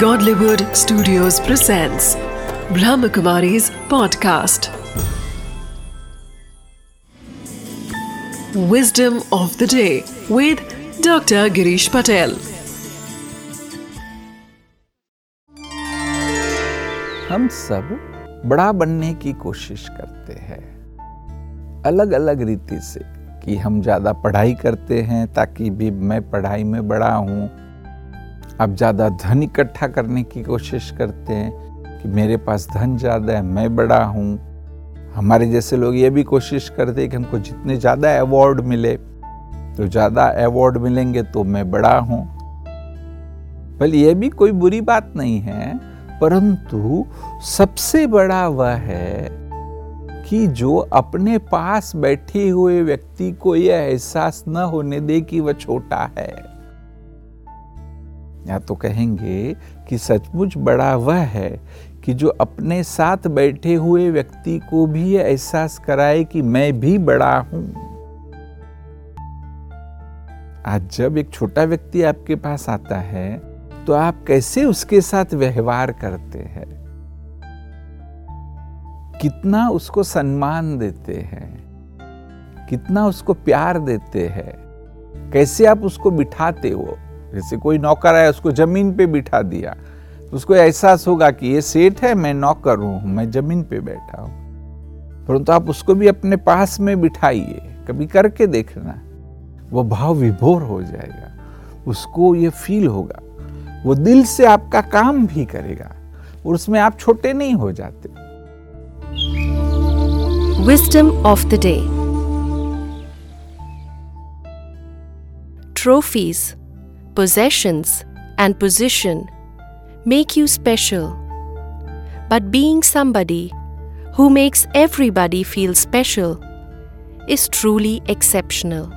Godlywood Studios presents Brahmakumari's podcast. Wisdom of the day with Dr. Girish Patel. हम सब बड़ा बनने की कोशिश करते हैं अलग अलग रीति से कि हम ज़्यादा पढ़ाई करते हैं ताकि भी मैं पढ़ाई में बड़ा हूँ अब ज़्यादा धन इकट्ठा करने की कोशिश करते हैं कि मेरे पास धन ज़्यादा है, मैं बड़ा हूँ। हमारे जैसे लोग ये भी कोशिश करते हैं कि हमको जितने ज़्यादा अवार्ड मिले तो ज़्यादा अवार्ड मिलेंगे तो मैं बड़ा हूँ। बल ये भी कोई बुरी बात नहीं है, परंतु सबसे बड़ा वह है कि जो अपने पास बैठे हुए व्यक्ति को यह एहसास न होने दे कि वह छोटा है। या तो कहेंगे कि सचमुच बड़ा वह है कि जो अपने साथ बैठे हुए व्यक्ति को भी यह एहसास कराए कि मैं भी बड़ा हूँ। आज जब एक छोटा व्यक्ति आपके पास आता है तो आप कैसे उसके साथ व्यवहार करते हैं? कितना उसको सम्मान देते हैं? कितना उसको प्यार देते हैं? कैसे आप उसको बिठाते हो? जैसे कोई नौकर आया, उसको ज़मीन पे बिठा दिया तो उसको एहसास होगा कि ये सेठ है, मैं नौकर हूँ, मैं ज़मीन पे बैठा हूँ। परंतु आप उसको भी अपने पास में बिठाइए, कभी करके देखना, वो भाव विभोर हो जाएगा, उसको ये फील होगा, वो दिल से आपका काम भी करेगा, और उसमें आप छोटे नहीं हो जाते। Wisdom of the day. Trophies. Possessions, and position make you special. But being somebody who makes everybody feel special is truly exceptional.